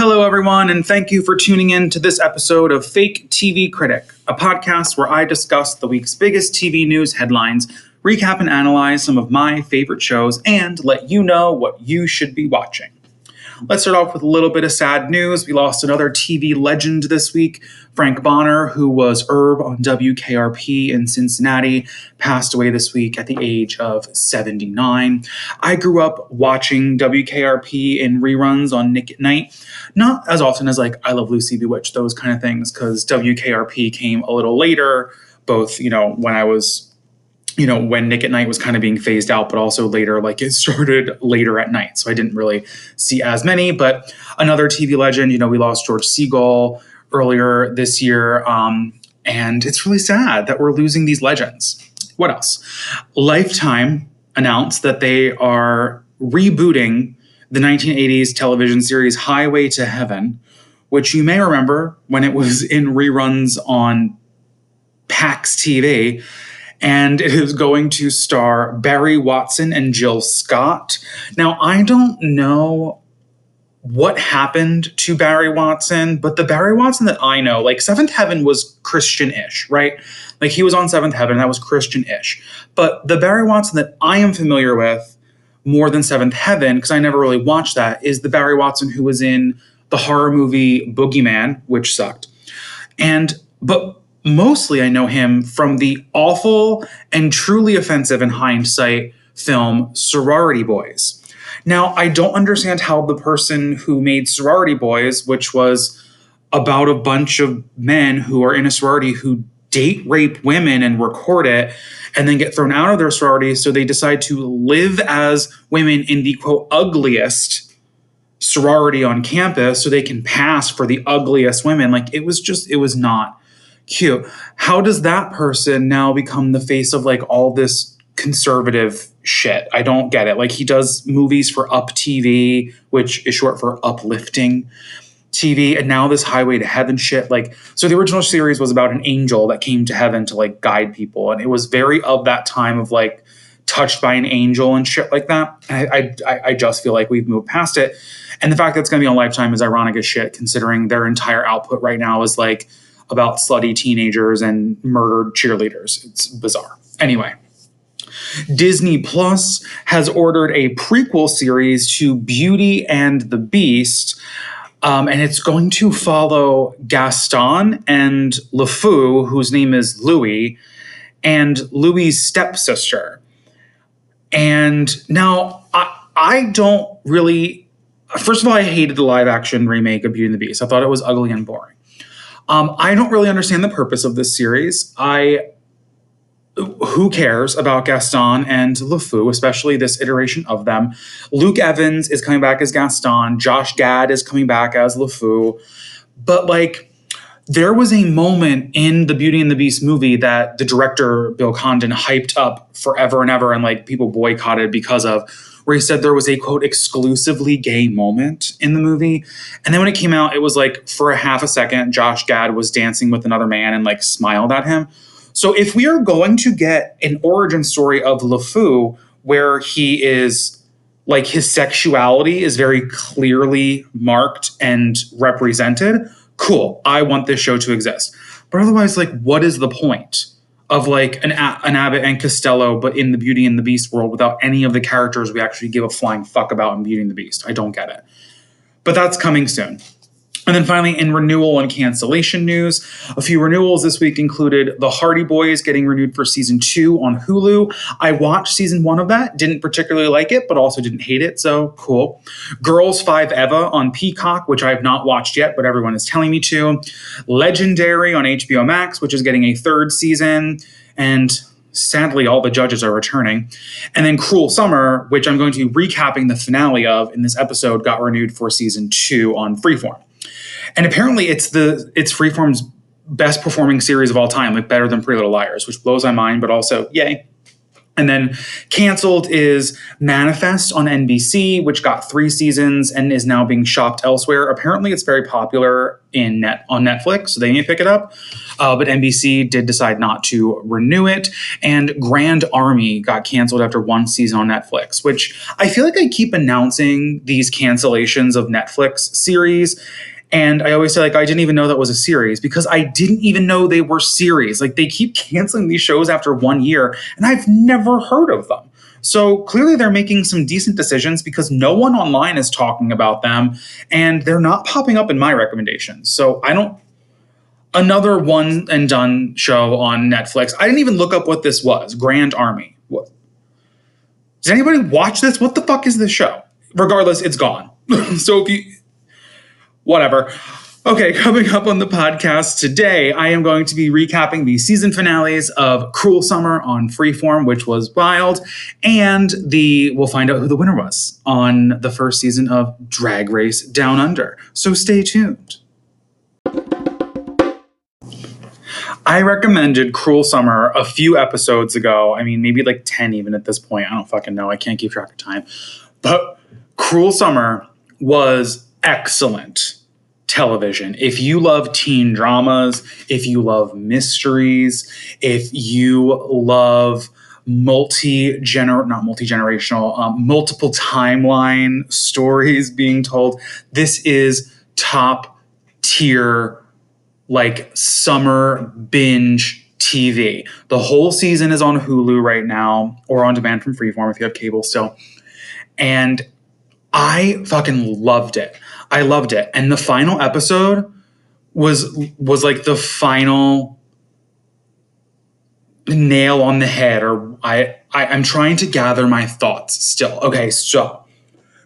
Hello, everyone, and thank you for tuning in to this episode of Fake TV Critic, a podcast where I discuss the week's biggest TV news headlines, recap and analyze some of my favorite shows, and let you know what you should be watching. Let's start off with a little bit of sad news. We lost another TV legend this week. Frank Bonner, who was Herb on WKRP in Cincinnati, passed away this week at the age of 79. I grew up watching WKRP in reruns on Nick at Nite, not as often as like I Love Lucy, Bewitched, those kind of things, because WKRP came a little later, both, you know, when I was you know, when Nick at Nite was kind of being phased out, but also later, like it started later at night. So I didn't really see as many. But another TV legend, you know, we lost George Segal earlier this year. Um, and it's really sad that we're losing these legends. What else? Lifetime announced that they are rebooting the 1980s television series Highway to Heaven, which you may remember when it was in reruns on PAX TV and it is going to star Barry Watson and Jill Scott. Now, I don't know what happened to Barry Watson, but the Barry Watson that I know, like Seventh Heaven was Christian ish, right? Like he was on Seventh Heaven, that was Christian ish. But the Barry Watson that I am familiar with more than Seventh Heaven, because I never really watched that, is the Barry Watson who was in the horror movie Boogeyman, which sucked. And, but mostly I know him from the awful and truly offensive in hindsight film Sorority Boys. Now, I don't understand how the person who made Sorority Boys, which was about a bunch of men who are in a sorority who date rape women and record it and then get thrown out of their sorority so they decide to live as women in the quote ugliest sorority on campus so they can pass for the ugliest women like it was just it was not cute. How does that person now become the face of like all this conservative shit? I don't get it. Like he does movies for Up TV, which is short for uplifting TV, and now this Highway to Heaven shit. Like, so the original series was about an angel that came to heaven to like guide people, and it was very of that time of like touched by an angel and shit like that. I, I, I just feel like we've moved past it. And the fact that it's going to be on Lifetime is ironic as shit, considering their entire output right now is like about slutty teenagers and murdered cheerleaders. It's bizarre. Anyway, Disney Plus has ordered a prequel series to Beauty and the Beast. Um, and it's going to follow Gaston and LeFou, whose name is Louis, and Louis' stepsister. And now I, I don't really. First of all, I hated the live action remake of Beauty and the Beast. I thought it was ugly and boring. Um, I don't really understand the purpose of this series. I who cares about Gaston and LeFou, especially this iteration of them? Luke Evans is coming back as Gaston. Josh Gad is coming back as LeFou. But like, there was a moment in the Beauty and the Beast movie that the director Bill Condon hyped up forever and ever, and like people boycotted because of where he said there was a quote exclusively gay moment in the movie. And then when it came out, it was like for a half a second, Josh Gad was dancing with another man and like smiled at him. So if we are going to get an origin story of LeFou where he is like his sexuality is very clearly marked and represented, cool. I want this show to exist. But otherwise, like, what is the point? Of like an, an Abbott and Costello, but in the Beauty and the Beast world without any of the characters we actually give a flying fuck about in Beauty and the Beast. I don't get it. But that's coming soon. And then finally, in renewal and cancellation news, a few renewals this week included The Hardy Boys getting renewed for season two on Hulu. I watched season one of that, didn't particularly like it, but also didn't hate it, so cool. Girls 5 Eva on Peacock, which I have not watched yet, but everyone is telling me to. Legendary on HBO Max, which is getting a third season. And sadly all the judges are returning and then cruel summer which i'm going to be recapping the finale of in this episode got renewed for season two on freeform and apparently it's the it's Freeform's best performing series of all time, like better than Pretty Little Liars, which blows my mind, but also yay. And then canceled is Manifest on NBC, which got three seasons and is now being shopped elsewhere. Apparently, it's very popular in net on Netflix, so they may pick it up. Uh, but NBC did decide not to renew it. And Grand Army got canceled after one season on Netflix, which I feel like I keep announcing these cancellations of Netflix series and I always say, like, I didn't even know that was a series because I didn't even know they were series. Like, they keep canceling these shows after one year, and I've never heard of them. So clearly, they're making some decent decisions because no one online is talking about them, and they're not popping up in my recommendations. So I don't. Another one and done show on Netflix. I didn't even look up what this was. Grand Army. What? Does anybody watch this? What the fuck is this show? Regardless, it's gone. so if you whatever. Okay, coming up on the podcast today, I am going to be recapping the season finales of Cruel Summer on Freeform, which was wild, and the we'll find out who the winner was on the first season of Drag Race Down Under. So stay tuned. I recommended Cruel Summer a few episodes ago. I mean, maybe like 10 even at this point. I don't fucking know. I can't keep track of time. But Cruel Summer was excellent television. If you love teen dramas, if you love mysteries, if you love multi gener not multi generational, um, multiple timeline stories being told, this is top tier like summer binge TV. The whole season is on Hulu right now or on demand from Freeform if you have cable still. And I fucking loved it. I loved it. And the final episode was was like the final nail on the head or I, I I'm trying to gather my thoughts still. Okay, so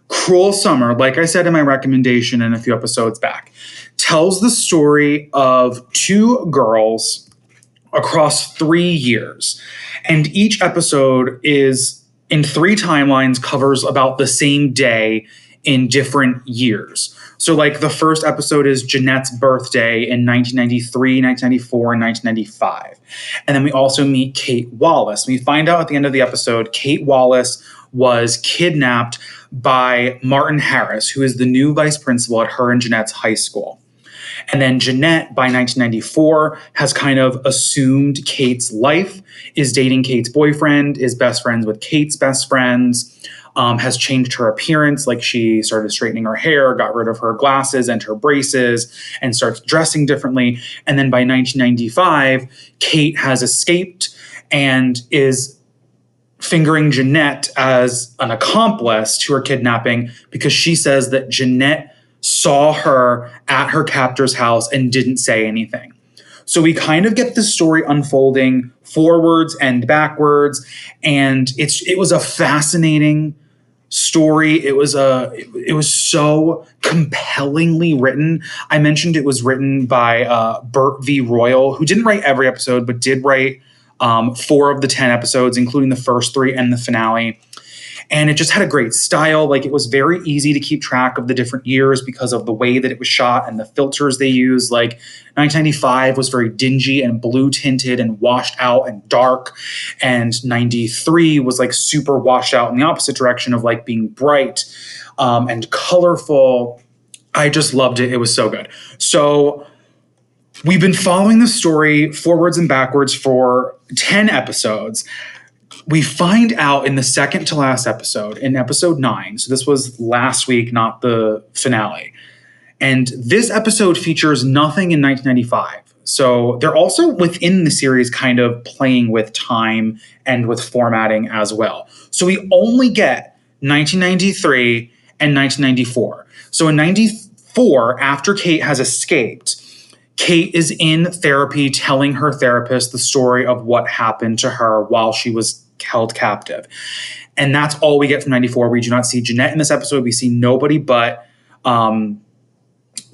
Cruel Summer, like I said in my recommendation in a few episodes back, tells the story of two girls across 3 years. And each episode is in three timelines covers about the same day in different years. So, like the first episode is Jeanette's birthday in 1993, 1994, and 1995. And then we also meet Kate Wallace. We find out at the end of the episode, Kate Wallace was kidnapped by Martin Harris, who is the new vice principal at her and Jeanette's high school. And then Jeanette, by 1994, has kind of assumed Kate's life, is dating Kate's boyfriend, is best friends with Kate's best friends um, has changed her appearance. Like she started straightening her hair, got rid of her glasses and her braces, and starts dressing differently. And then by 1995, Kate has escaped and is fingering Jeanette as an accomplice to her kidnapping because she says that Jeanette saw her at her captor's house and didn't say anything. So we kind of get the story unfolding forwards and backwards, and it's it was a fascinating story. It was a it, was so compellingly written. I mentioned it was written by uh, Bert V. Royal, who didn't write every episode, but did write um, four of the ten episodes, including the first three and the finale and it just had a great style. Like it was very easy to keep track of the different years because of the way that it was shot and the filters they used. Like 1995 was very dingy and blue tinted and washed out and dark, and 93 was like super washed out in the opposite direction of like being bright um, and colorful. I just loved it. It was so good. So we've been following the story forwards and backwards for 10 episodes we find out in the second to last episode, in episode nine, so this was last week, not the finale. And this episode features nothing in 1995. So they're also within the series kind of playing with time and with formatting as well. So we only get 1993 and 1994. So in 94, after Kate has escaped, Kate is in therapy telling her therapist the story of what happened to her while she was held captive. And that's all we get from 94. We do not see Jeanette in this episode. We see nobody but um,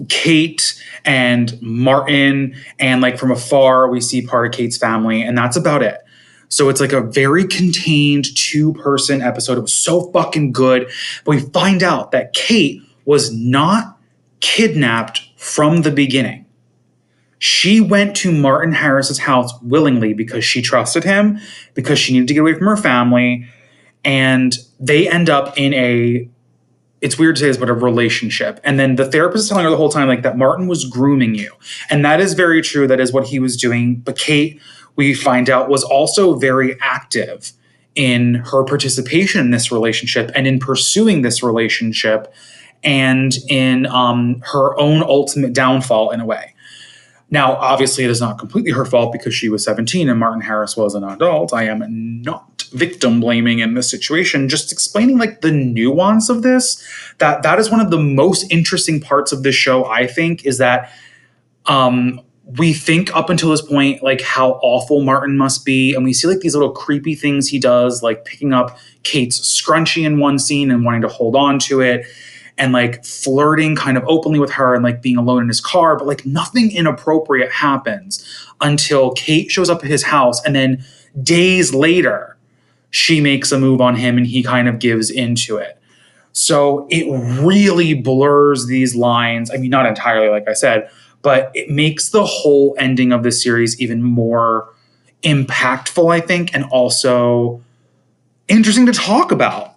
Kate and Martin. And like from afar, we see part of Kate's family. And that's about it. So it's like a very contained two person episode. It was so fucking good. But we find out that Kate was not kidnapped from the beginning. She went to Martin Harris's house willingly because she trusted him, because she needed to get away from her family, and they end up in a it's weird to say this, but a relationship. And then the therapist is telling her the whole time, like, that Martin was grooming you. And that is very true. That is what he was doing. But Kate, we find out, was also very active in her participation in this relationship and in pursuing this relationship and in um, her own ultimate downfall in a way. Now, obviously, it is not completely her fault because she was 17 and Martin Harris was an adult. I am not victim blaming in this situation, just explaining like the nuance of this. That that is one of the most interesting parts of this show, I think, is that um we think up until this point like how awful Martin must be, and we see like these little creepy things he does, like picking up Kate's scrunchie in one scene and wanting to hold on to it and like flirting kind of openly with her and like being alone in his car, but like nothing inappropriate happens until Kate shows up at his house. And then days later, she makes a move on him and he kind of gives into it. So it really blurs these lines. I mean, not entirely, like I said, but it makes the whole ending of the series even more impactful, I think, and also interesting to talk about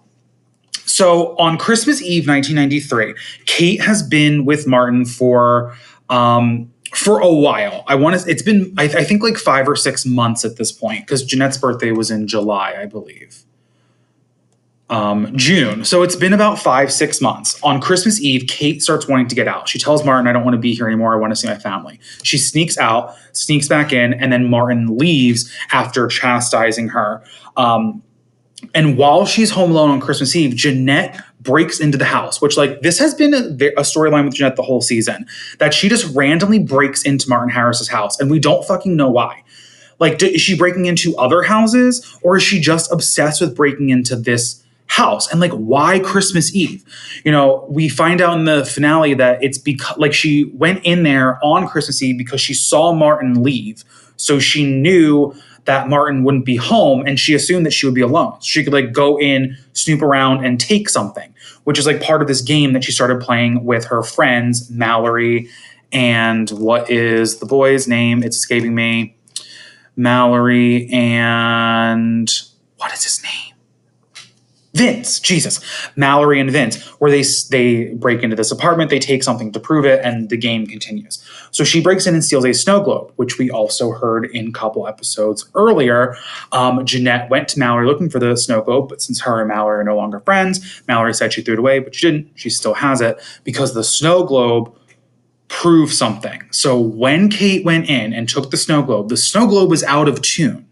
so on Christmas Eve, 1993, Kate has been with Martin for um, for a while. I want to. It's been I, I think like five or six months at this point because Jeanette's birthday was in July, I believe. Um, June. So it's been about five, six months. On Christmas Eve, Kate starts wanting to get out. She tells Martin, I don't want to be here anymore. I want to see my family. She sneaks out, sneaks back in, and then Martin leaves after chastising her. Um, and while she's home alone on Christmas Eve, Jeanette breaks into the house, which, like, this has been a, a storyline with Jeanette the whole season that she just randomly breaks into Martin Harris's house, and we don't fucking know why. Like, is she breaking into other houses, or is she just obsessed with breaking into this house? And, like, why Christmas Eve? You know, we find out in the finale that it's because, like, she went in there on Christmas Eve because she saw Martin leave. So she knew that Martin wouldn't be home and she assumed that she would be alone. So she could like go in, snoop around and take something, which is like part of this game that she started playing with her friends, Mallory and what is the boy's name? It's escaping me. Mallory and what is his name? Vince, Jesus, Mallory and Vince, where they they break into this apartment, they take something to prove it, and the game continues. So she breaks in and steals a snow globe, which we also heard in a couple episodes earlier. Um, Jeanette went to Mallory looking for the snow globe, but since her and Mallory are no longer friends, Mallory said she threw it away, but she didn't. She still has it because the snow globe proved something. So when Kate went in and took the snow globe, the snow globe was out of tune.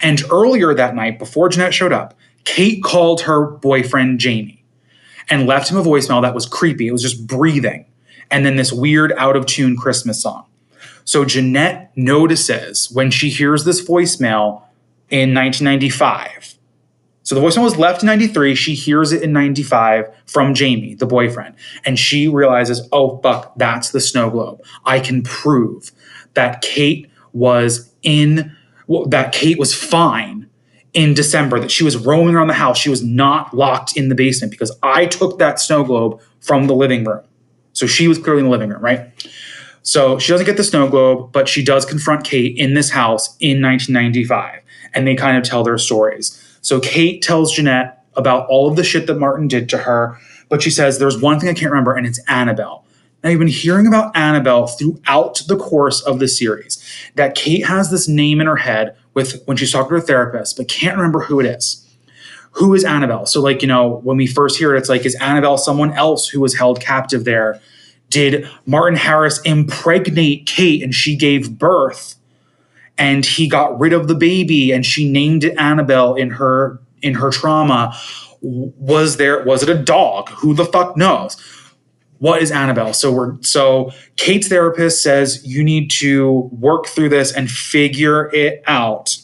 And earlier that night, before Jeanette showed up, Kate called her boyfriend Jamie and left him a voicemail that was creepy. It was just breathing. And then this weird out of tune Christmas song. So Jeanette notices when she hears this voicemail in 1995. So the voicemail was left in 93. She hears it in 95 from Jamie, the boyfriend. And she realizes, oh, fuck, that's the snow globe. I can prove that Kate was in, well, that Kate was fine in December that she was roaming around the house. She was not locked in the basement because I took that snow globe from the living room. So she was clearly in the living room, right? So she doesn't get the snow globe, but she does confront Kate in this house in 1995. And they kind of tell their stories. So Kate tells Jeanette about all of the shit that Martin did to her, but she says, There's one thing I can't remember, and it's Annabelle. Now, you've been hearing about Annabelle throughout the course of the series. That Kate has this name in her head with when she's talking to her therapist, but can't remember who it is. Who is Annabelle? So, like, you know, when we first hear it, it's like, is Annabelle someone else who was held captive there? Did Martin Harris impregnate Kate and she gave birth? And he got rid of the baby and she named it Annabelle in her in her trauma. Was there was it a dog? Who the fuck knows? what is Annabelle? So we're so Kate's therapist says you need to work through this and figure it out.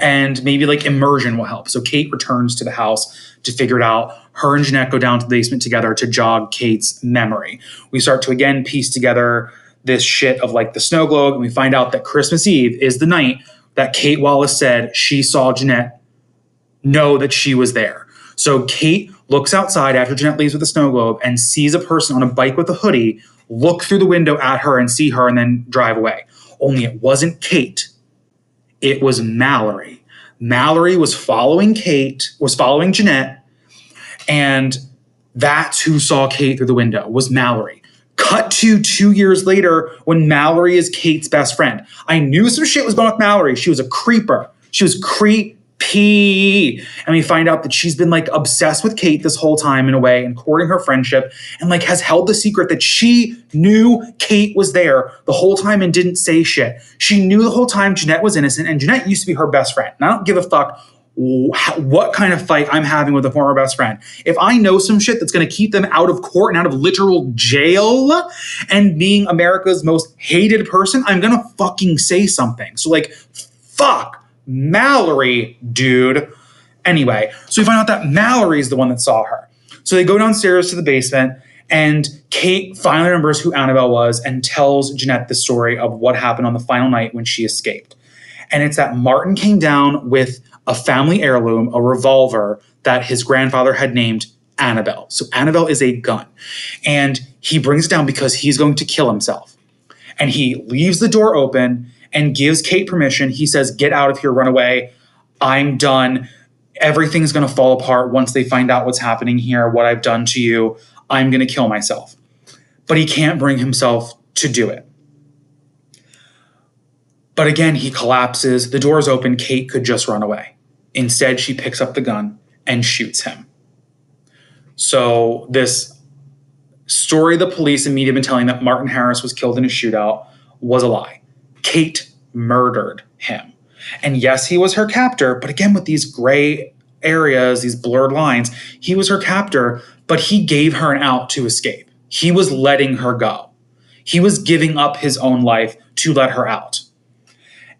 And maybe like immersion will help. So Kate returns to the house to figure it out. Her and Jeanette go down to the basement together to jog Kate's memory. We start to again piece together this shit of like the snow globe, and we find out that Christmas Eve is the night that Kate Wallace said she saw Jeanette know that she was there. So Kate looks outside after Jeanette leaves with the snow globe and sees a person on a bike with a hoodie look through the window at her and see her and then drive away. Only it wasn't Kate, it was Mallory. Mallory was following Kate, was following Jeanette, and that's who saw Kate through the window, was Mallory. Cut to two years later when Mallory is Kate's best friend. I knew some shit was going with Mallory. She was a creeper. She was creepy. And we find out that she's been like obsessed with Kate this whole time in a way and courting her friendship and like has held the secret that she knew Kate was there the whole time and didn't say shit. She knew the whole time Jeanette was innocent and Jeanette used to be her best friend. And I don't give a fuck what kind of fight I'm having with a former best friend. If I know some shit that's going to keep them out of court and out of literal jail and being America's most hated person, I'm going to fucking say something. So, like, fuck Mallory, dude. Anyway, so we find out that Mallory is the one that saw her. So they go downstairs to the basement, and Kate finally remembers who Annabelle was and tells Jeanette the story of what happened on the final night when she escaped. And it's that Martin came down with a family heirloom, a revolver that his grandfather had named Annabelle. So Annabelle is a gun. And he brings it down because he's going to kill himself. And he leaves the door open and gives Kate permission. He says, Get out of here, run away. I'm done. Everything's going to fall apart once they find out what's happening here, what I've done to you. I'm going to kill myself. But he can't bring himself to do it. But again, he collapses. The door's open. Kate could just run away. Instead, she picks up the gun and shoots him. So, this story the police and media have been telling that Martin Harris was killed in a shootout was a lie. Kate murdered him. And yes, he was her captor, but again, with these gray areas, these blurred lines, he was her captor, but he gave her an out to escape. He was letting her go. He was giving up his own life to let her out.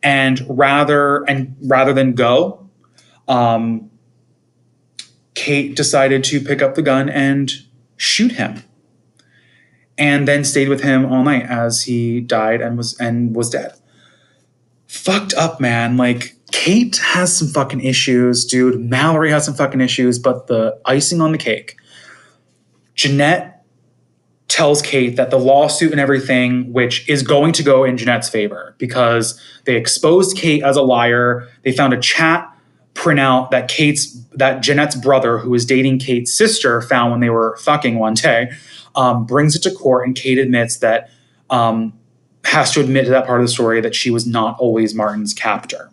And rather and rather than go, um, Kate decided to pick up the gun and shoot him. And then stayed with him all night as he died and was and was dead. Fucked up, man. Like Kate has some fucking issues, dude. Mallory has some fucking issues, but the icing on the cake. Jeanette tells Kate that the lawsuit and everything, which is going to go in Jeanette's favor because they exposed Kate as a liar. They found a chat printout that Kate's that Jeanette's brother, who was dating Kate's sister, found when they were fucking one day, um, brings it to court, and Kate admits that um, has to admit to that part of the story that she was not always Martin's captor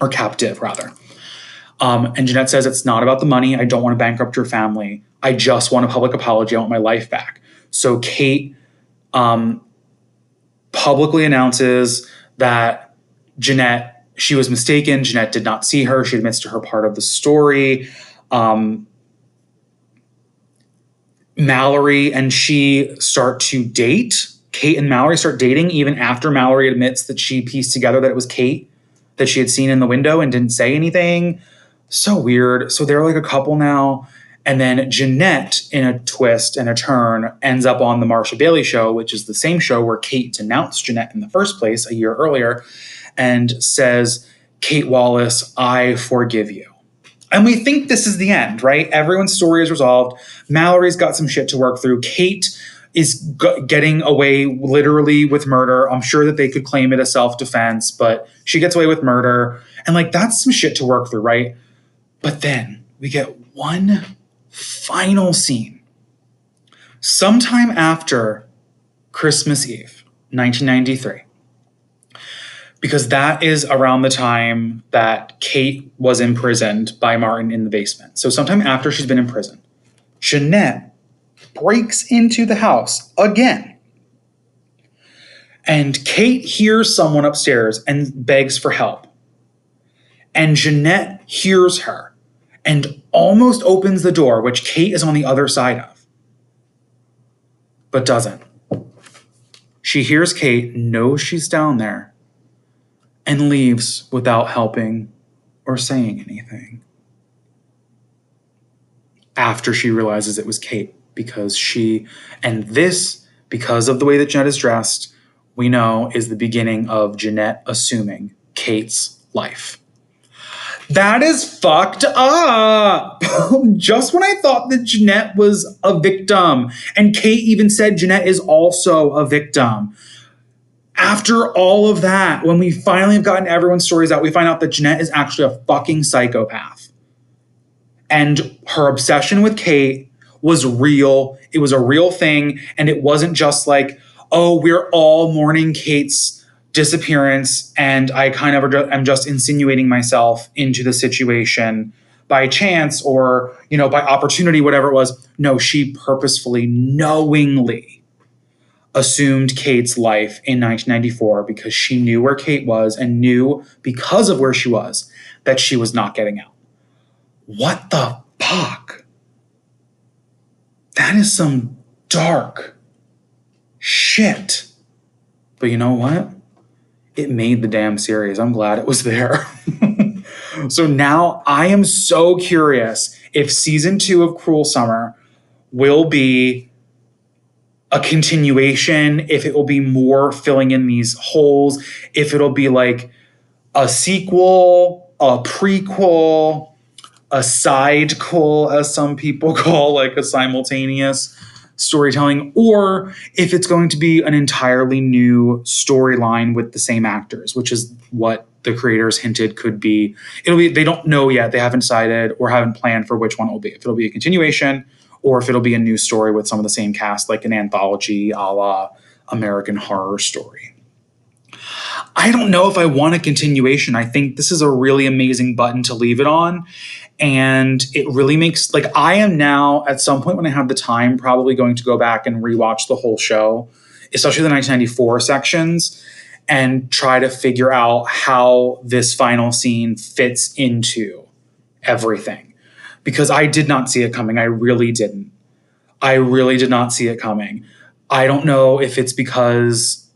or captive rather. Um, and Jeanette says it's not about the money. I don't want to bankrupt your family. I just want a public apology. I want my life back. So Kate um, publicly announces that Jeanette she was mistaken. Jeanette did not see her. She admits to her part of the story. Um, Mallory and she start to date. Kate and Mallory start dating even after Mallory admits that she pieced together that it was Kate that she had seen in the window and didn't say anything. So weird. So they're like a couple now. And then Jeanette, in a twist and a turn, ends up on the Marcia Bailey show, which is the same show where Kate denounced Jeanette in the first place a year earlier and says, Kate Wallace, I forgive you. And we think this is the end, right? Everyone's story is resolved. Mallory's got some shit to work through. Kate is g- getting away literally with murder. I'm sure that they could claim it as self defense, but she gets away with murder. And like, that's some shit to work through, right? But then we get one final scene. Sometime after Christmas Eve, 1993 because that is around the time that Kate was imprisoned by Martin in the basement. So, sometime after she's been in prison, Jeanette breaks into the house again. And Kate hears someone upstairs and begs for help. And Jeanette hears her and almost opens the door, which Kate is on the other side of, but doesn't. She hears Kate, knows she's down there, and leaves without helping or saying anything. After she realizes it was Kate, because she, and this, because of the way that Jeanette is dressed, we know is the beginning of Jeanette assuming Kate's life. That is fucked up. Just when I thought that Jeanette was a victim, and Kate even said Jeanette is also a victim. After all of that, when we finally have gotten everyone's stories out, we find out that Jeanette is actually a fucking psychopath. And her obsession with Kate was real. It was a real thing. And it wasn't just like, oh, we're all mourning Kate's disappearance and I kind of am just insinuating myself into the situation by chance or, you know, by opportunity, whatever it was. No, she purposefully, knowingly assumed Kate's life in 1994 because she knew where Kate was and knew because of where she was that she was not getting out. What the fuck? That is some dark shit. But you know what? it made the damn series. I'm glad it was there. so now I am so curious if season two of Cruel Summer will be a continuation, if it will be more filling in these holes, if it'll be like a sequel, a prequel, a side sidequel, as some people call like a simultaneous storytelling, or if it's going to be an entirely new storyline with the same actors, which is what the creators hinted could be. It'll be they don't know yet. They haven't decided or haven't planned for which one it will be. If it'll be a continuation or if it'll be a new story with some of the same cast, like an anthology a la American Horror Story. I don't know if I want a continuation. I think this is a really amazing button to leave it on and it really makes like I am now at some point when I have the time probably going to go back and rewatch the whole show, especially the 1994 sections and try to figure out how this final scene fits into everything because I did not see it coming. I really didn't. I really did not see it coming. I don't know if it's because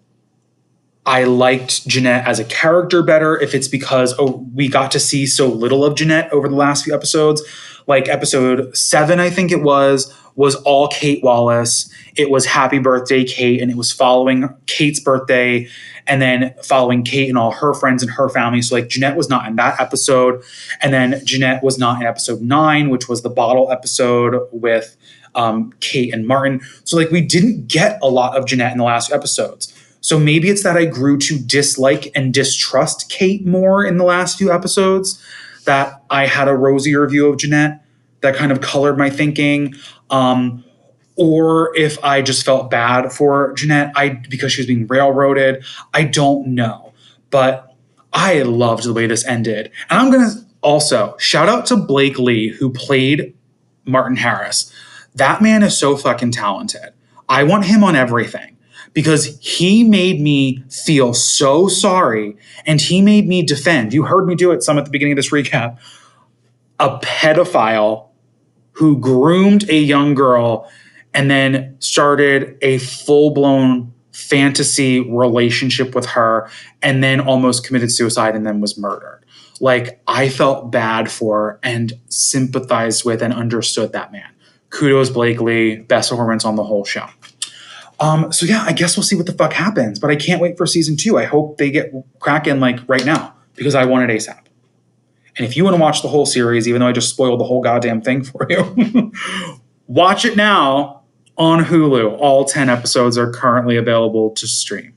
I liked Jeanette as a character better, if it's because oh, we got to see so little of Jeanette over the last few episodes. Like episode seven, I think it was, was all Kate Wallace. It was Happy Birthday, Kate, and it was following Kate's birthday and then following Kate and all her friends and her family. So, like, Jeanette was not in that episode. And then Jeanette was not in episode nine, which was the bottle episode with um, Kate and Martin. So, like, we didn't get a lot of Jeanette in the last episodes. So maybe it's that I grew to dislike and distrust Kate more in the last few episodes, that I had a rosier view of Jeanette that kind of colored my thinking. Um, or if I just felt bad for Jeanette, I because she was being railroaded. I don't know. But I loved the way this ended. And I'm gonna also shout out to Blake Lee, who played Martin Harris. That man is so fucking talented. I want him on everything because he made me feel so sorry and he made me defend. You heard me do it some at the beginning of this recap. A pedophile who groomed a young girl and then started a full blown fantasy relationship with her and then almost committed suicide and then was murdered. Like, I felt bad for and sympathized with and understood that man. Kudos, Blake Lee. Best performance on the whole show. Um, so yeah, I guess we'll see what the fuck happens. But I can't wait for season two. I hope they get cracking like right now because I want it ASAP. And if you want to watch the whole series, even though I just spoiled the whole goddamn thing for you, watch it now on Hulu. All 10 episodes are currently available to stream.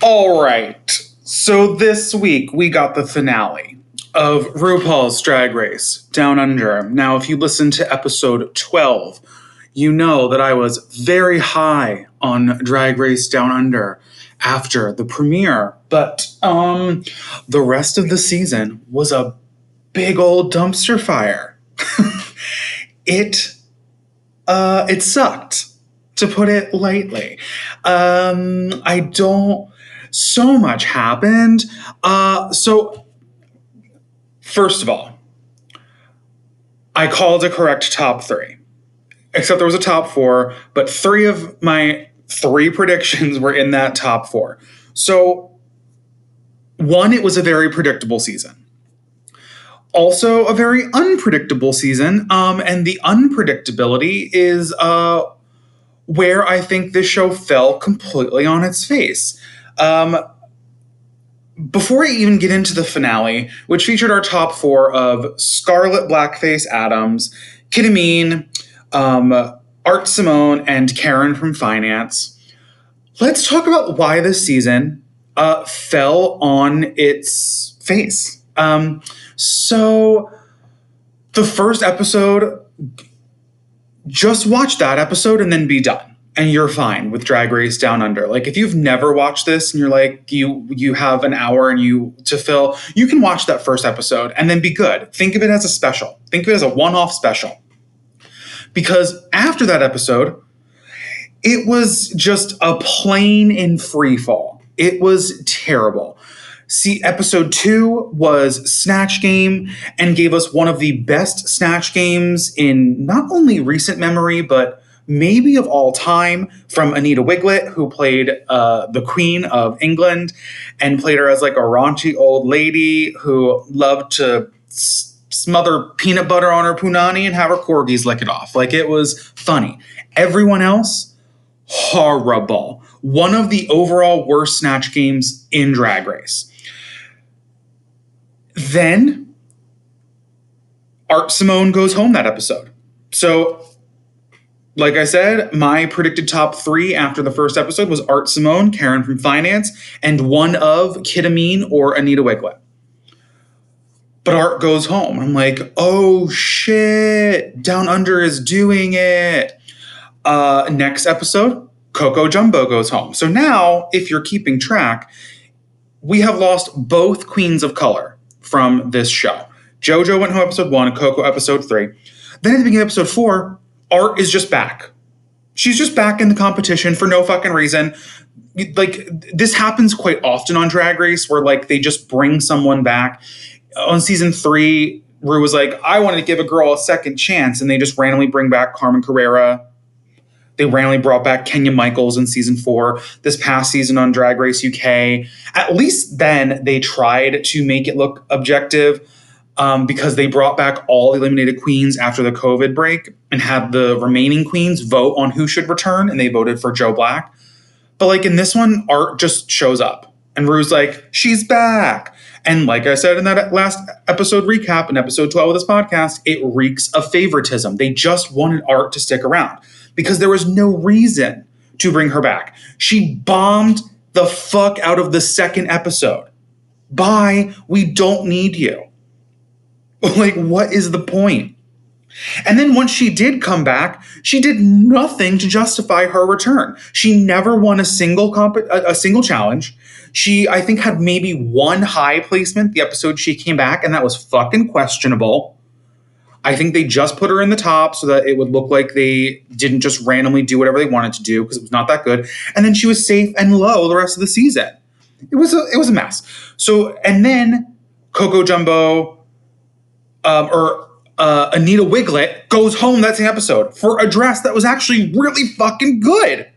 All right. So this week we got the finale of RuPaul's Drag Race Down Under. Now, if you listen to episode 12, you know that I was very high on Drag Race Down Under after the premiere, but um, the rest of the season was a big old dumpster fire. It uh, it sucked, to put it lightly. Um, I don't. So much happened. Uh, so First of all, I called a correct top three, except there was a top four, but three of my three predictions were in that top four. So, one, it was a very predictable season. Also, a very unpredictable season. Um, and the unpredictability is uh, where I think this show fell completely on its face. Um, before I even get into the finale, which featured our top four of Scarlet Blackface Adams, Kita um, Art Simone, and Karen from Finance, let's talk about why this season uh, fell on its face. Um, so, the first episode, just watch that episode and then be done. And you're fine with drag race down under. Like if you've never watched this and you're like you you have an hour and you to fill you can watch that first episode and then be good. Think of it as a special. Think of it as a one-off special. Because after that episode it was just a plane in free fall. It was terrible See, episode two was Snatch Game and gave us one of the best Snatch games in not only recent memory, but maybe of all time, from Anita Wigl'it, who played uh, the Queen of England and played her as like a raunchy old lady who loved to s- smother peanut butter on her punani and have her corgis lick it off. Like it was funny. Everyone else, horrible. One of the overall worst Snatch games in Drag Race. Then Art Simone goes home that episode. So, like I said, my predicted top three after the first episode was Art Simone, Karen from Finance, and one of Kita Mean or Anita Wigl'it. But Art goes home. I'm like, oh shit, Down Under is doing it. Uh, next episode, Coco Jumbo goes home. So now, if you're keeping track, we have lost both queens of color from this show. JoJo went home episode one, Coco episode three. Then at the beginning of episode four, Art is just back. She's just back in the competition for no fucking reason. Like this happens quite often on Drag Race, where like they just bring someone back. On season three, Ru was like, "I wanted to give a girl a second chance," and they just randomly bring back Carmen Carrera. They randomly brought back Kenya Michaels in season four. This past season on Drag Race UK, at least then they tried to make it look objective um, because they brought back all eliminated queens after the COVID break and had the remaining queens vote on who should return, and they voted for Joe Black. But like in this one, Art just shows up, and Ru's like, "She's back." And like I said in that last episode recap in episode 12 of this podcast, it reeks of favoritism. They just wanted Art to stick around because there was no reason to bring her back. She bombed the fuck out of the second episode. Bye, we don't need you. Like, what is the point? And then once she did come back, she did nothing to justify her return. She never won a single comp- a, a single challenge. She, I think, had maybe one high placement the episode she came back, and that was fucking questionable. I think they just put her in the top so that it would look like they didn't just randomly do whatever they wanted to do because it was not that good. And then she was safe and low the rest of the season. It was a it was a mess. So and then Coco Jumbo um, or uh, Anita Wigl'it goes home that same episode for a dress that was actually really fucking good.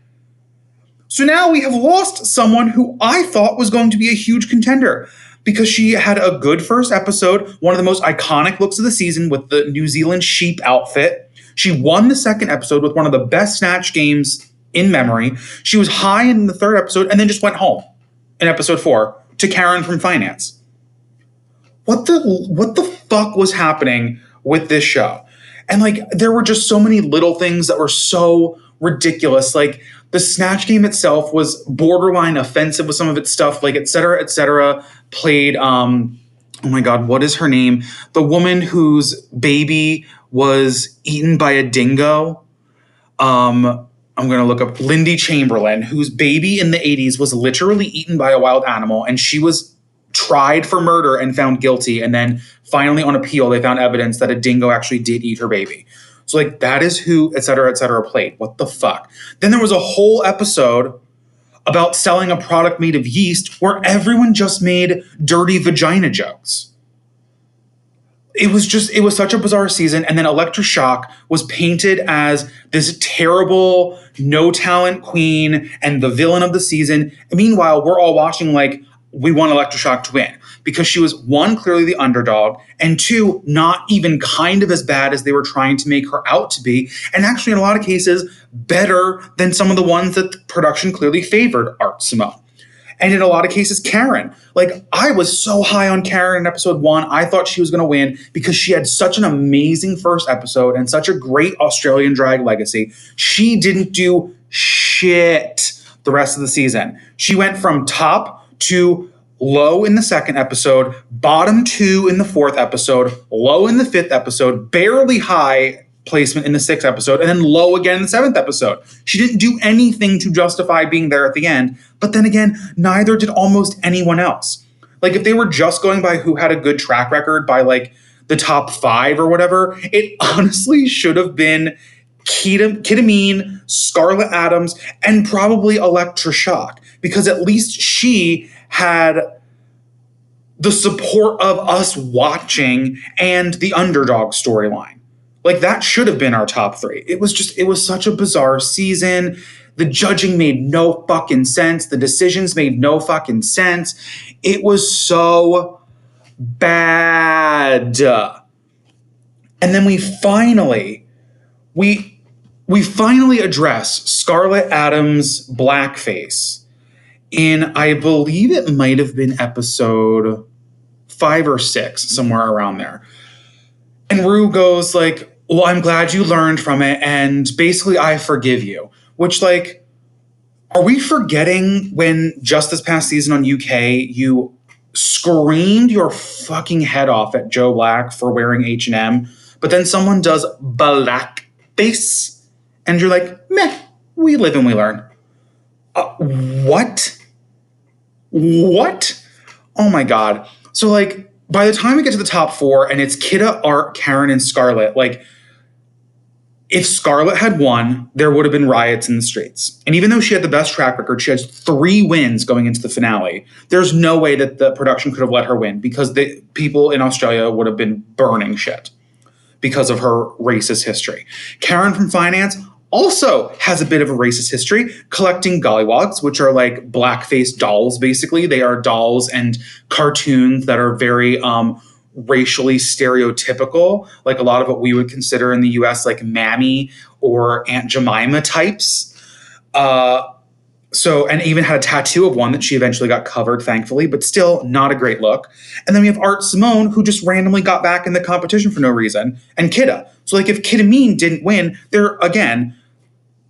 So now we have lost someone who I thought was going to be a huge contender because she had a good first episode, one of the most iconic looks of the season with the New Zealand sheep outfit. She won the second episode with one of the best snatch games in memory. She was high in the third episode and then just went home in episode four to Karen from Finance. What the what the fuck was happening with this show? And like there were just so many little things that were so ridiculous. Like the snatch game itself was borderline offensive with some of its stuff, like et cetera, et cetera. Played um oh my god, what is her name? The woman whose baby was eaten by a dingo. Um I'm going to look up Lindy Chamberlain, whose baby in the 80s was literally eaten by a wild animal, and she was tried for murder and found guilty. And then finally, on appeal, they found evidence that a dingo actually did eat her baby. So, like, that is who, et cetera, et cetera, played. What the fuck? Then there was a whole episode about selling a product made of yeast where everyone just made dirty vagina jokes it was just it was such a bizarre season and then Elektra Shock was painted as this terrible no talent queen and the villain of the season and meanwhile we're all watching like we want Elektra Shock to win because she was one clearly the underdog and two not even kind of as bad as they were trying to make her out to be and actually in a lot of cases better than some of the ones that the production clearly favored art simone and in a lot of cases, Karen. Like, I was so high on Karen in episode one. I thought she was going to win because she had such an amazing first episode and such a great Australian drag legacy. She didn't do shit the rest of the season. She went from top to low in the second episode, bottom two in the fourth episode, low in the fifth episode, barely high placement in the sixth episode, and then low again in the seventh episode. She didn't do anything to justify being there at the end, but then again, neither did almost anyone else. Like, if they were just going by who had a good track record by like the top five or whatever, it honestly should have been Kita Scarlet Adams, and probably Elektra Shock, because at least she had the support of us watching and the underdog storyline. Like that should have been our top three. It was just, it was such a bizarre season. The judging made no fucking sense. The decisions made no fucking sense. It was so bad. And then we finally, we we finally address Scarlet Adams' blackface in, I believe it might have been episode five or six, somewhere around there. And Ru goes like, "Well, I'm glad you learned from it, and basically, I forgive you." Which, like, are we forgetting when just this past season on UK you screamed your fucking head off at Joe Black for wearing H and M, but then someone does blackface, and you're like, "Meh, we live and we learn." Uh, what? What? Oh my god. So like by the time we get to the top four and it's Kita, Art, Karen, and Scarlet, like if Scarlet had won, there would have been riots in the streets. And even though she had the best track record, she has three wins going into the finale. There's no way that the production could have let her win because the people in Australia would have been burning shit because of her racist history. Karen from finance, also has a bit of a racist history, collecting gollywogs, which are like blackface dolls, basically. They are dolls and cartoons that are very um, racially stereotypical, like a lot of what we would consider in the US, like Mammy or Aunt Jemima types. Uh, so, and even had a tattoo of one that she eventually got covered, thankfully, but still not a great look. And then we have Art Simone, who just randomly got back in the competition for no reason, and Kita. So, like, if Kita Mean didn't win, there again,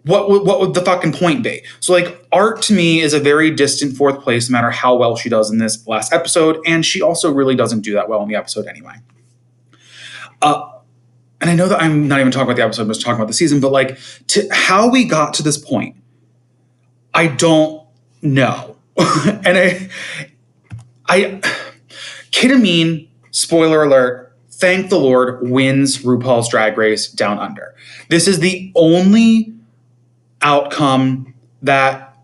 what would, what would the fucking point be? So, like, Art to me is a very distant fourth place, no matter how well she does in this last episode, and she also really doesn't do that well in the episode anyway. Uh, and I know that I'm not even talking about the episode, I'm just talking about the season, but like, to how we got to this point I don't know. and I, I, Kita Mean, spoiler alert, thank the Lord, wins RuPaul's Drag Race Down Under. This is the only outcome that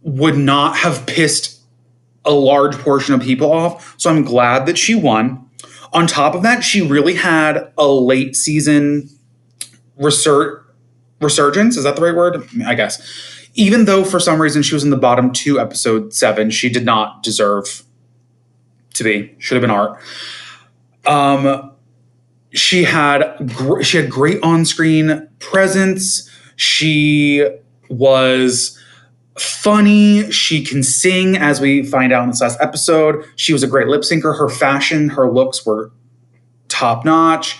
would not have pissed a large portion of people off. So I'm glad that she won. On top of that, she really had a late season resurgence. Is that the right word? I guess even though for some reason she was in the bottom two, episode seven, she did not deserve to be. Should have been art. Um, she had gr- she had great on screen presence. She was funny. She can sing, as we find out in this last episode. She was a great lip syncer. Her fashion, her looks were top notch,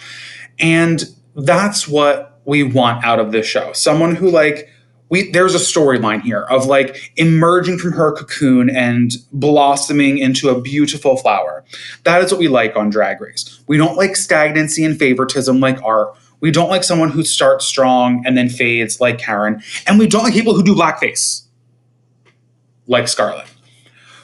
and that's what we want out of this show. Someone who like we there's a storyline here of like emerging from her cocoon and blossoming into a beautiful flower. That is what we like on Drag Race. We don't like stagnancy and favoritism like art. We don't like someone who starts strong and then fades like Karen. And we don't like people who do blackface like Scarlet.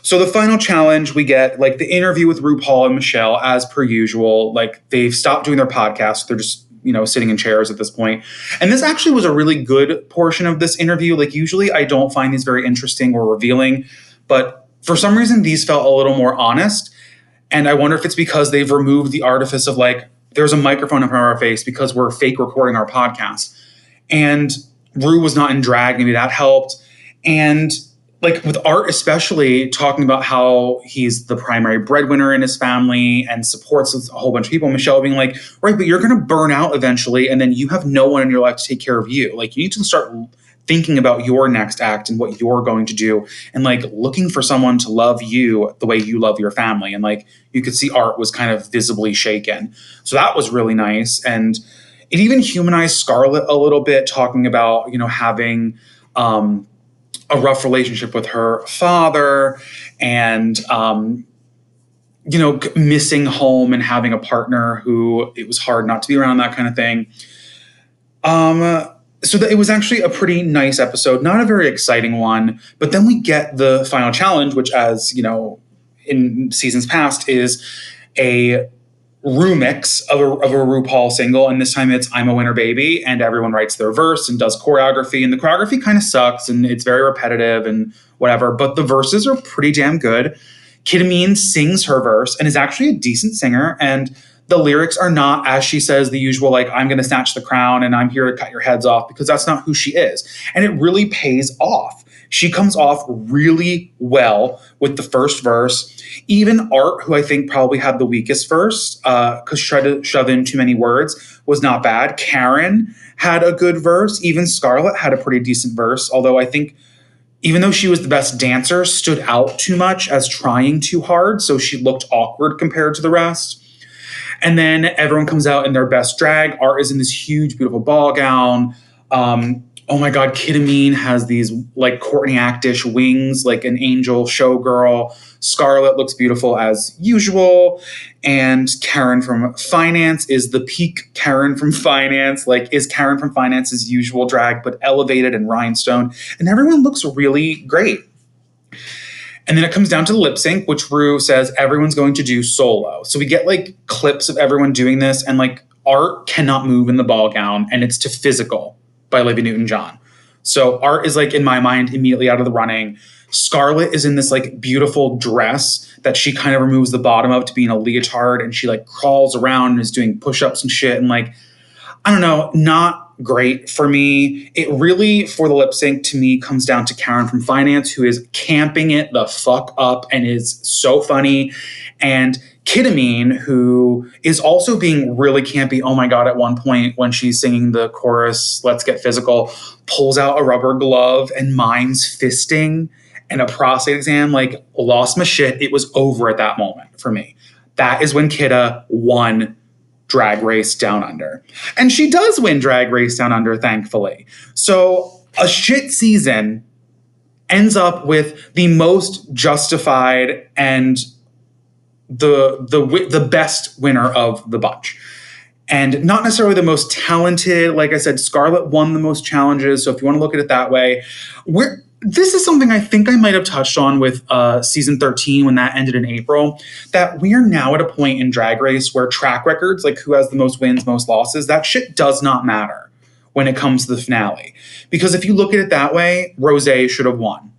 So the final challenge we get like the interview with RuPaul and Michelle as per usual. Like they've stopped doing their podcast. They're just you know sitting in chairs at this point. And this actually was a really good portion of this interview. Like usually i don't find these very interesting or revealing but for some reason these felt a little more honest. And i wonder if it's because they've removed the artifice of like there's a microphone in front of our face because we're fake recording our podcast. And Ru was not in drag. Maybe that helped. And like with art especially talking about how he's the primary breadwinner in his family and supports a whole bunch of people michelle being like right but you're going to burn out eventually and then you have no one in your life to take care of you. Like you need to start thinking about your next act and what you're going to do and like looking for someone to love you the way you love your family. And like you could see art was kind of visibly shaken. So that was really nice and it even humanized scarlet a little bit talking about you know having um, a rough relationship with her father and um, you know missing home and having a partner who it was hard not to be around that kind of thing um so that it was actually a pretty nice episode, not a very exciting one. But then we get the final challenge, which, as you know, in seasons past, is a remix of a, of a RuPaul single, and this time it's "I'm a Winner Baby," and everyone writes their verse and does choreography, and the choreography kind of sucks and it's very repetitive and whatever. But the verses are pretty damn good. Kita Mean sings her verse and is actually a decent singer and the lyrics are not, as she says, the usual, like, I'm going to snatch the crown and I'm here to cut your heads off, because that's not who she is. And it really pays off. She comes off really well with the first verse. Even Art, who I think probably had the weakest verse, because uh, she tried to shove in too many words, was not bad. Karen had a good verse. Even Scarlet had a pretty decent verse, although I think even though she was the best dancer, stood out too much as trying too hard, so she looked awkward compared to the rest. And then everyone comes out in their best drag. Art is in this huge, beautiful ball gown. Um, oh my God, Kita Mean has these like Courtney Actish wings, like an angel showgirl. Scarlet looks beautiful as usual. And Karen from Finance is the peak Karen from Finance. Like, is Karen from Finance's usual drag, but elevated and rhinestone. And everyone looks really great. And then it comes down to the lip sync, which Ru says everyone's going to do solo. So we get like clips of everyone doing this, and like Art cannot move in the ball gown, and it's to Physical by Olivia Newton John. So Art is like in my mind immediately out of the running. Scarlet is in this like beautiful dress that she kind of removes the bottom of to be in a leotard, and she like crawls around and is doing push ups and shit, and like I don't know, not great for me. It really, for the lip sync, to me, comes down to Karen from Finance, who is camping it the fuck up and is so funny. And Kita who is also being really campy. Oh my God, at one point when she's singing the chorus, Let's Get Physical, pulls out a rubber glove and mimes fisting and a prostate exam. Like, lost my shit. It was over at that moment for me. That is when Kita won Drag Race Down Under. And she does win Drag Race Down Under, thankfully. So a shit season ends up with the most justified and the the the best winner of the bunch. And not necessarily the most talented. Like I said, Scarlet won the most challenges. So if you want to look at it that way, we're this is something I think I might have touched on with uh, season 13 when that ended in April. That we are now at a point in Drag Race where track records, like who has the most wins, most losses, that shit does not matter when it comes to the finale. Because if you look at it that way, Rose should have won,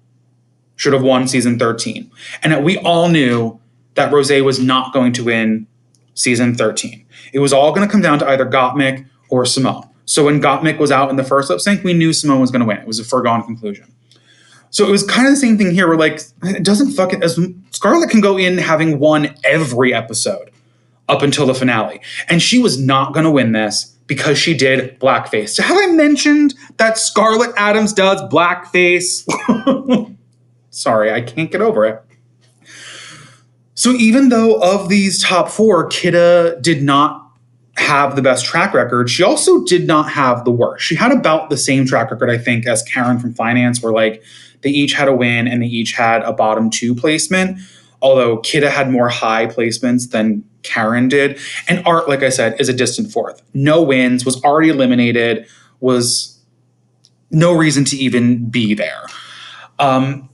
should have won season 13. And we all knew that Rose was not going to win season 13. It was all going to come down to either Gottmik or Simone. So when Gottmik was out in the first lip sync, we knew Simone was going to win. It was a foregone conclusion. So it was kind of the same thing here. We're like it doesn't fucking as Scarlet can go in having won every episode up until the finale, and she was not going to win this because she did blackface. So have I mentioned that Scarlet Adams does blackface? Sorry, I can't get over it. So even though of these top four, Kita did not have the best track record, she also did not have the worst. She had about the same track record, I think, as Karen from Finance, where like they each had a win and they each had a bottom two placement. Although Kita had more high placements than Karen did. And Art, like I said, is a distant fourth. No wins, was already eliminated, was no reason to even be there. Um,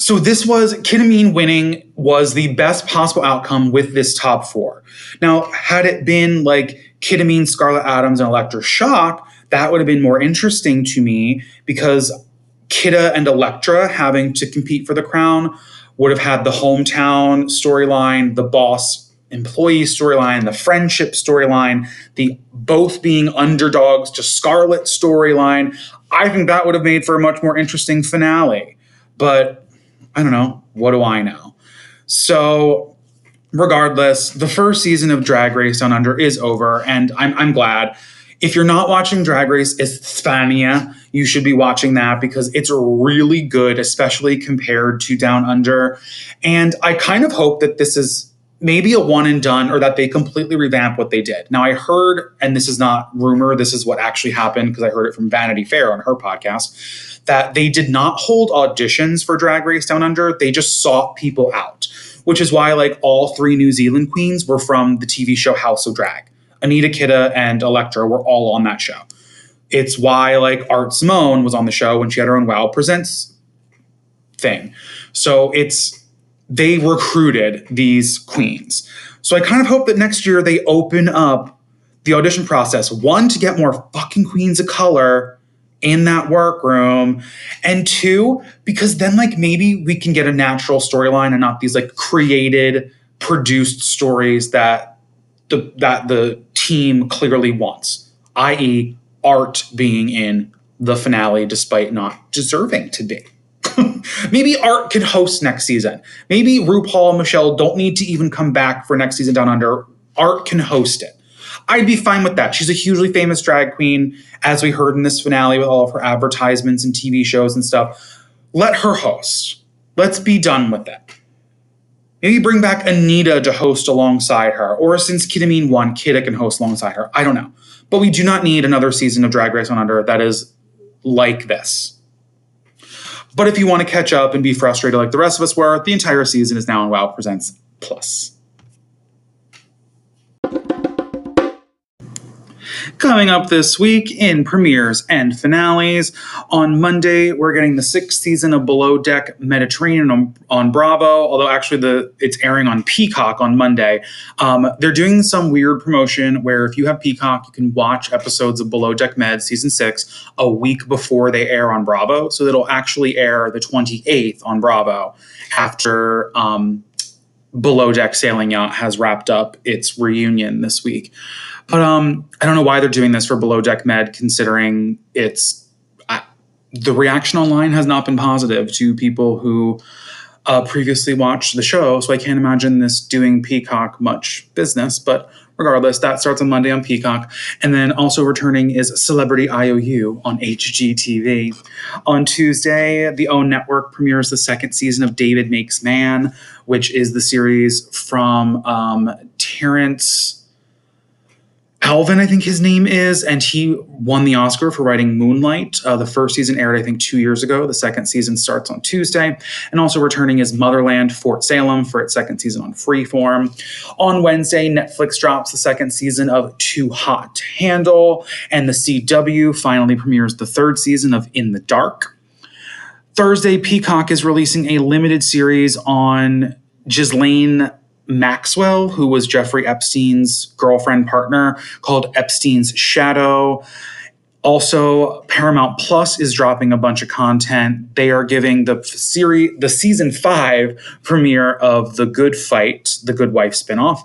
so this was Kita Mean winning was the best possible outcome with this top four. Now, had it been like Kita Mean, Scarlet Adams, and Elektra Shock, that would have been more interesting to me because Kita and Elektra having to compete for the crown would have had the hometown storyline, the boss employee storyline, the friendship storyline, the both being underdogs to Scarlet storyline. I think that would have made for a much more interesting finale. But I don't know. What do I know? So, regardless, the first season of Drag Race Down Under is over, and I'm, I'm glad If you're not watching Drag Race España, you should be watching that because it's really good, especially compared to Down Under. And I kind of hope that this is maybe a one and done or that they completely revamp what they did. Now, I heard, and this is not rumor, this is what actually happened because I heard it from Vanity Fair on her podcast, that they did not hold auditions for Drag Race Down Under. They just sought people out, which is why, like, all three New Zealand queens were from the TV show House of Drag. Anita Kita and Elektra were all on that show. It's why like Art Simone was on the show when she had her own Wow Presents thing. So it's they recruited these queens. So I kind of hope that next year they open up the audition process. One, to get more fucking queens of color in that workroom. And two, because then like maybe we can get a natural storyline and not these like created, produced stories that the that the team clearly wants, i.e., art being in the finale despite not deserving to be. Maybe Art could host next season. Maybe RuPaul and Michelle don't need to even come back for next season Down Under. Art can host it. I'd be fine with that. She's a hugely famous drag queen, as we heard in this finale with all of her advertisements and TV shows and stuff. Let her host. Let's be done with it. Maybe bring back Anita to host alongside her, or since Kita won, Kita can host alongside her. I don't know. But we do not need another season of Drag Race Down Under that is like this. But if you want to catch up and be frustrated like the rest of us were, the entire season is now on WoW Presents Plus. Coming up this week in premieres and finales. On Monday, we're getting the sixth season of Below Deck Mediterranean on, on Bravo, although actually the it's airing on Peacock on Monday. Um, they're doing some weird promotion where if you have Peacock, you can watch episodes of Below Deck Med season six a week before they air on Bravo. So it'll actually air the 28th on Bravo after um, Below Deck Sailing Yacht has wrapped up its reunion this week. But um, I don't know why they're doing this for Below Deck Med, considering it's uh, the reaction online has not been positive to people who uh, previously watched the show. So I can't imagine this doing Peacock much business. But regardless, that starts on Monday on Peacock. And then also returning is Celebrity IOU on HGTV. On Tuesday, the OWN network premieres the second season of David Makes Man, which is the series from um, Terrence. Alvin, I think his name is, and he won the Oscar for writing Moonlight. Uh, the first season aired, I think, two years ago. The second season starts on Tuesday. And also returning is Motherland Fort Salem for its second season on Freeform. On Wednesday, Netflix drops the second season of Too Hot to Handle, and the CW finally premieres the third season of In the Dark. Thursday, Peacock is releasing a limited series on Ghislaine Maxwell, who was Jeffrey Epstein's girlfriend partner, called Epstein's Shadow. Also, Paramount Plus is dropping a bunch of content. They are giving the series, the season five premiere of The Good Fight, the Good Wife spinoff.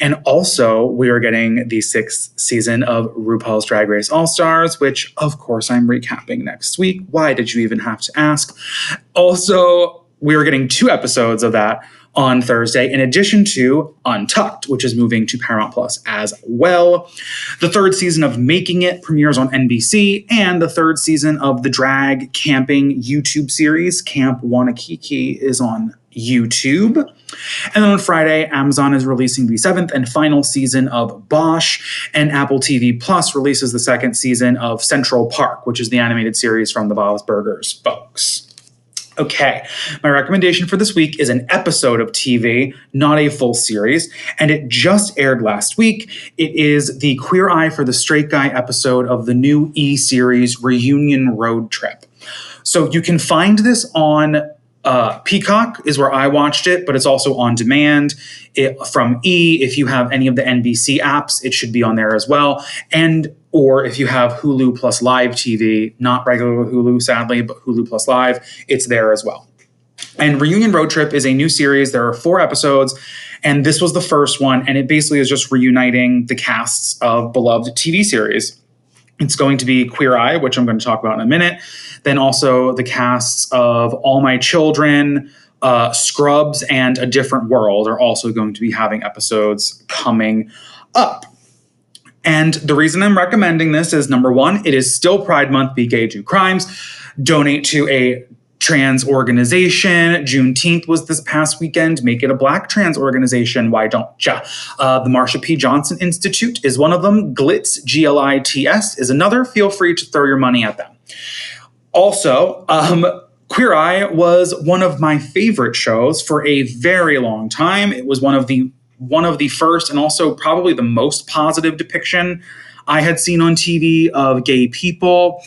And also, we are getting the sixth season of RuPaul's Drag Race All Stars, which, of course, I'm recapping next week. Why did you even have to ask? Also, we are getting two episodes of that on Thursday, in addition to Untucked, which is moving to Paramount Plus as well. The third season of Making It premieres on NBC, and the third season of the drag camping YouTube series, Camp Wannakiki, is on YouTube. And then on Friday, Amazon is releasing the seventh and final season of Bosch, and Apple TV Plus releases the second season of Central Park, which is the animated series from the Bob's Burgers folks. Okay, my recommendation for this week is an episode of TV, not a full series, and it just aired last week. It is the Queer Eye for the Straight Guy episode of the new E series Reunion Road Trip. So you can find this on uh, Peacock is where I watched it, but it's also on demand it, from E. If you have any of the NBC apps, it should be on there as well. And or if you have Hulu plus Live TV, not regular Hulu, sadly, but Hulu plus Live, it's there as well. And Reunion Road Trip is a new series. There are four episodes, and this was the first one. And it basically is just reuniting the casts of beloved TV series. It's going to be Queer Eye, which I'm going to talk about in a minute. Then also the casts of All My Children, uh, Scrubs, and A Different World are also going to be having episodes coming up. And the reason I'm recommending this is number one, it is still Pride Month, be gay, do crimes. Donate to a trans organization. Juneteenth was this past weekend. Make it a black trans organization. Why don't ya? Uh, the Marsha P. Johnson Institute is one of them. Glitz, G L I T S, is another. Feel free to throw your money at them. Also, um, Queer Eye was one of my favorite shows for a very long time. It was one of the one of the first and also probably the most positive depiction I had seen on TV of gay people.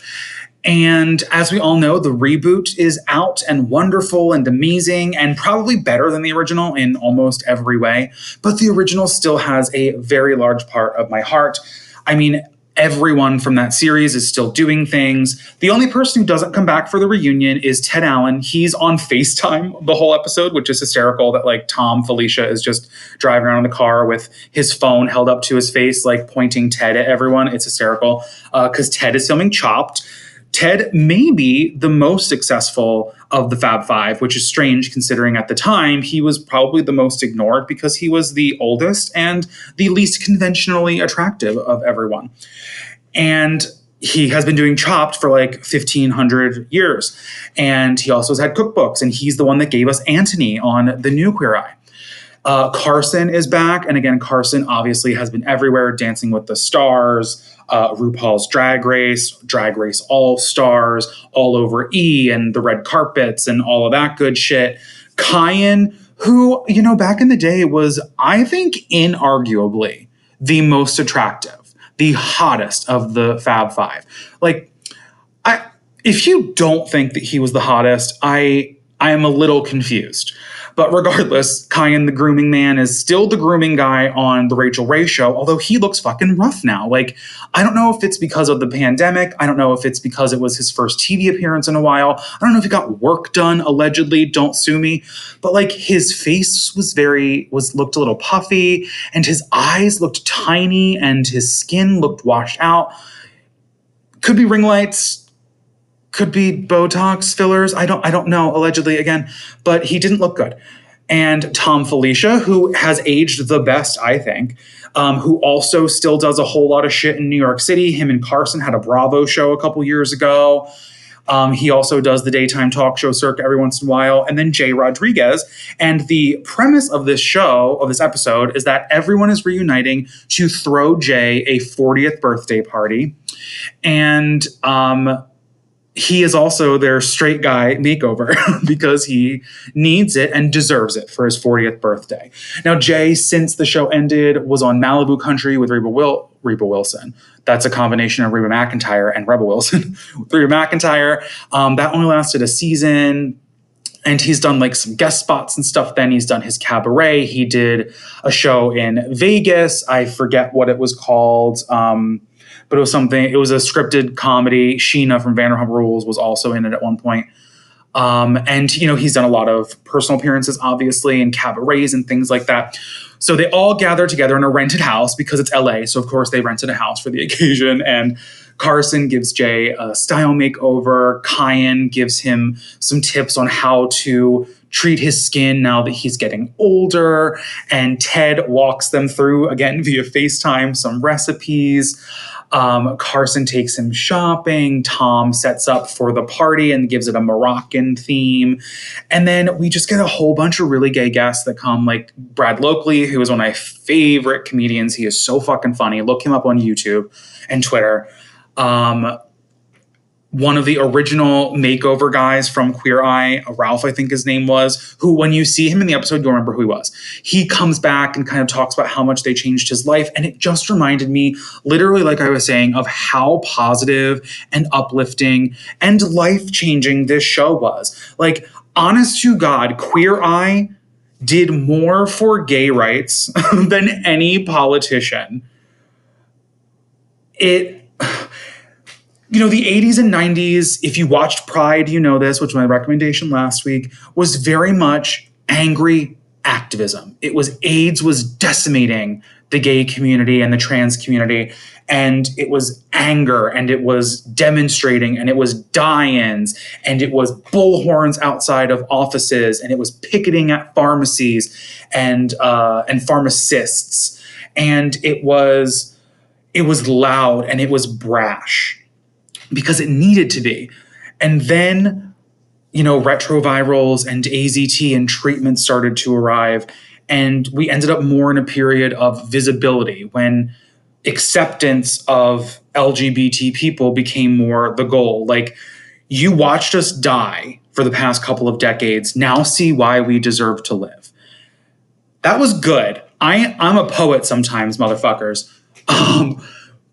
And as we all know, the reboot is out and wonderful and amazing and probably better than the original in almost every way. But the original still has a very large part of my heart. I mean, everyone from that series is still doing things. The only person who doesn't come back for the reunion is Ted Allen. He's on FaceTime the whole episode, which is hysterical that like Thom Filicia is just driving around in the car with his phone held up to his face, like pointing Ted at everyone. It's hysterical because uh, Ted is filming Chopped. Ted may be the most successful of the Fab Five, which is strange considering at the time he was probably the most ignored because he was the oldest and the least conventionally attractive of everyone. And he has been doing Chopped for like 1500 years. And he also has had cookbooks, and he's the one that gave us Antoni on the new Queer Eye. Uh, Carson is back. And again, Carson obviously has been everywhere, dancing with the stars, uh, RuPaul's Drag Race, Drag Race All Stars, all over E and the red carpets and all of that good shit. Kyan, who, you know, back in the day was, I think, inarguably the most attractive, the hottest of the Fab Five. Like, I, if you don't think that he was the hottest, I, I am a little confused but regardless, Kyan the grooming man is still the grooming guy on the Rachael Ray show, although he looks fucking rough now. Like, I don't know if it's because of the pandemic. I don't know if it's because it was his first TV appearance in a while. I don't know if he got work done, allegedly. Don't sue me. But like his face was very, was looked a little puffy, and his eyes looked tiny, and his skin looked washed out. Could be ring lights, could be Botox fillers. I don't I don't know, allegedly again, but he didn't look good. And Thom Filicia, who has aged the best, I think, um, who also still does a whole lot of shit in New York City. Him and Carson had a Bravo show a couple years ago. Um, he also does the daytime talk show circuit every once in a while. And then Jay Rodriguez. And the premise of this show, of this episode, is that everyone is reuniting to throw Jay a 40th birthday party. And um, he is also their straight guy makeover because he needs it and deserves it for his 40th birthday. Now, Jay, since the show ended, was on Malibu Country with Reba, Wil- Reba Wilson. That's a combination of Reba McEntire and Rebel Wilson. Reba McEntire, Um, that only lasted a season. And he's done like some guest spots and stuff. Then he's done his cabaret. He did a show in Vegas. I forget what it was called. Um, but it was something. It was a scripted comedy. Scheana from Vanderpump Rules was also in it at one point. Um, and you know he's done a lot of personal appearances, obviously, and cabarets and things like that. So they all gather together in a rented house because it's LA. So of course they rented a house for the occasion. And Carson gives Jay a style makeover. Kyan gives him some tips on how to treat his skin now that he's getting older. And Ted walks them through again via FaceTime some recipes. Um, Carson takes him shopping. Tom sets up for the party and gives it a Moroccan theme. And then we just get a whole bunch of really gay guests that come, like Brad Loekle, who is one of my favorite comedians. He is so fucking funny. Look him up on YouTube and Twitter. Um, one of the original makeover guys from Queer Eye, Ralph, I think his name was, who, when you see him in the episode, you'll remember who he was. He comes back and kind of talks about how much they changed his life. And it just reminded me, literally, like I was saying, of how positive and uplifting and life changing this show was. Like, honest to God, Queer Eye did more for gay rights than any politician. It you know, the 80s and 90s, if you watched Pride, you know this, which was my recommendation last week, was very much angry activism. It was AIDS was decimating the gay community and the trans community. And it was anger and it was demonstrating and it was die-ins and it was bullhorns outside of offices and it was picketing at pharmacies and uh, and pharmacists. And it was it was loud and it was brash because it needed to be. And then, you know, retrovirals and AZT and treatment started to arrive. And we ended up more in a period of visibility when acceptance of LGBT people became more the goal. Like, you watched us die for the past couple of decades. Now see why we deserve to live. That was good. I, I'm a poet sometimes, motherfuckers. Um,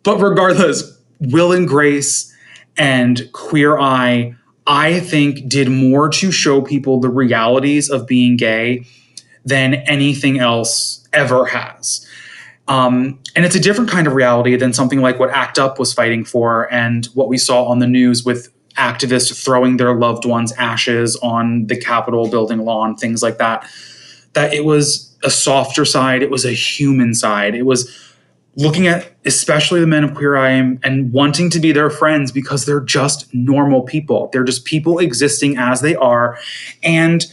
but regardless, Will and Grace and Queer Eye, I think, did more to show people the realities of being gay than anything else ever has. Um, and it's a different kind of reality than something like what ACT UP was fighting for and what we saw on the news with activists throwing their loved ones' ashes on the Capitol building lawn, things like that. That it was a softer side, it was a human side. It was looking at especially the men of Queer Eye and wanting to be their friends because they're just normal people. They're just people existing as they are. And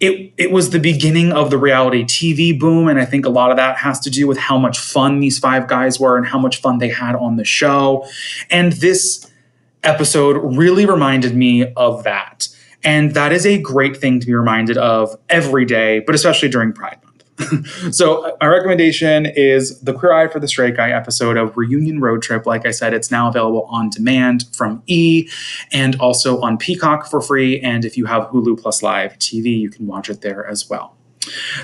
it, it was the beginning of the reality TV boom. And I think a lot of that has to do with how much fun these five guys were and how much fun they had on the show. And this episode really reminded me of that. And that is a great thing to be reminded of every day, but especially during Pride so my recommendation is the Queer Eye for the Straight Guy episode of Reunion Road Trip. Like I said, it's now available on demand from E and also on Peacock for free. And if you have Hulu Plus Live TV, you can watch it there as well.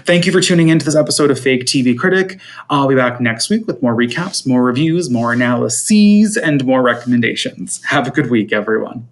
Thank you for tuning in to this episode of Fake TV Critic. I'll be back next week with more recaps, more reviews, more analyses, and more recommendations. Have a good week, everyone.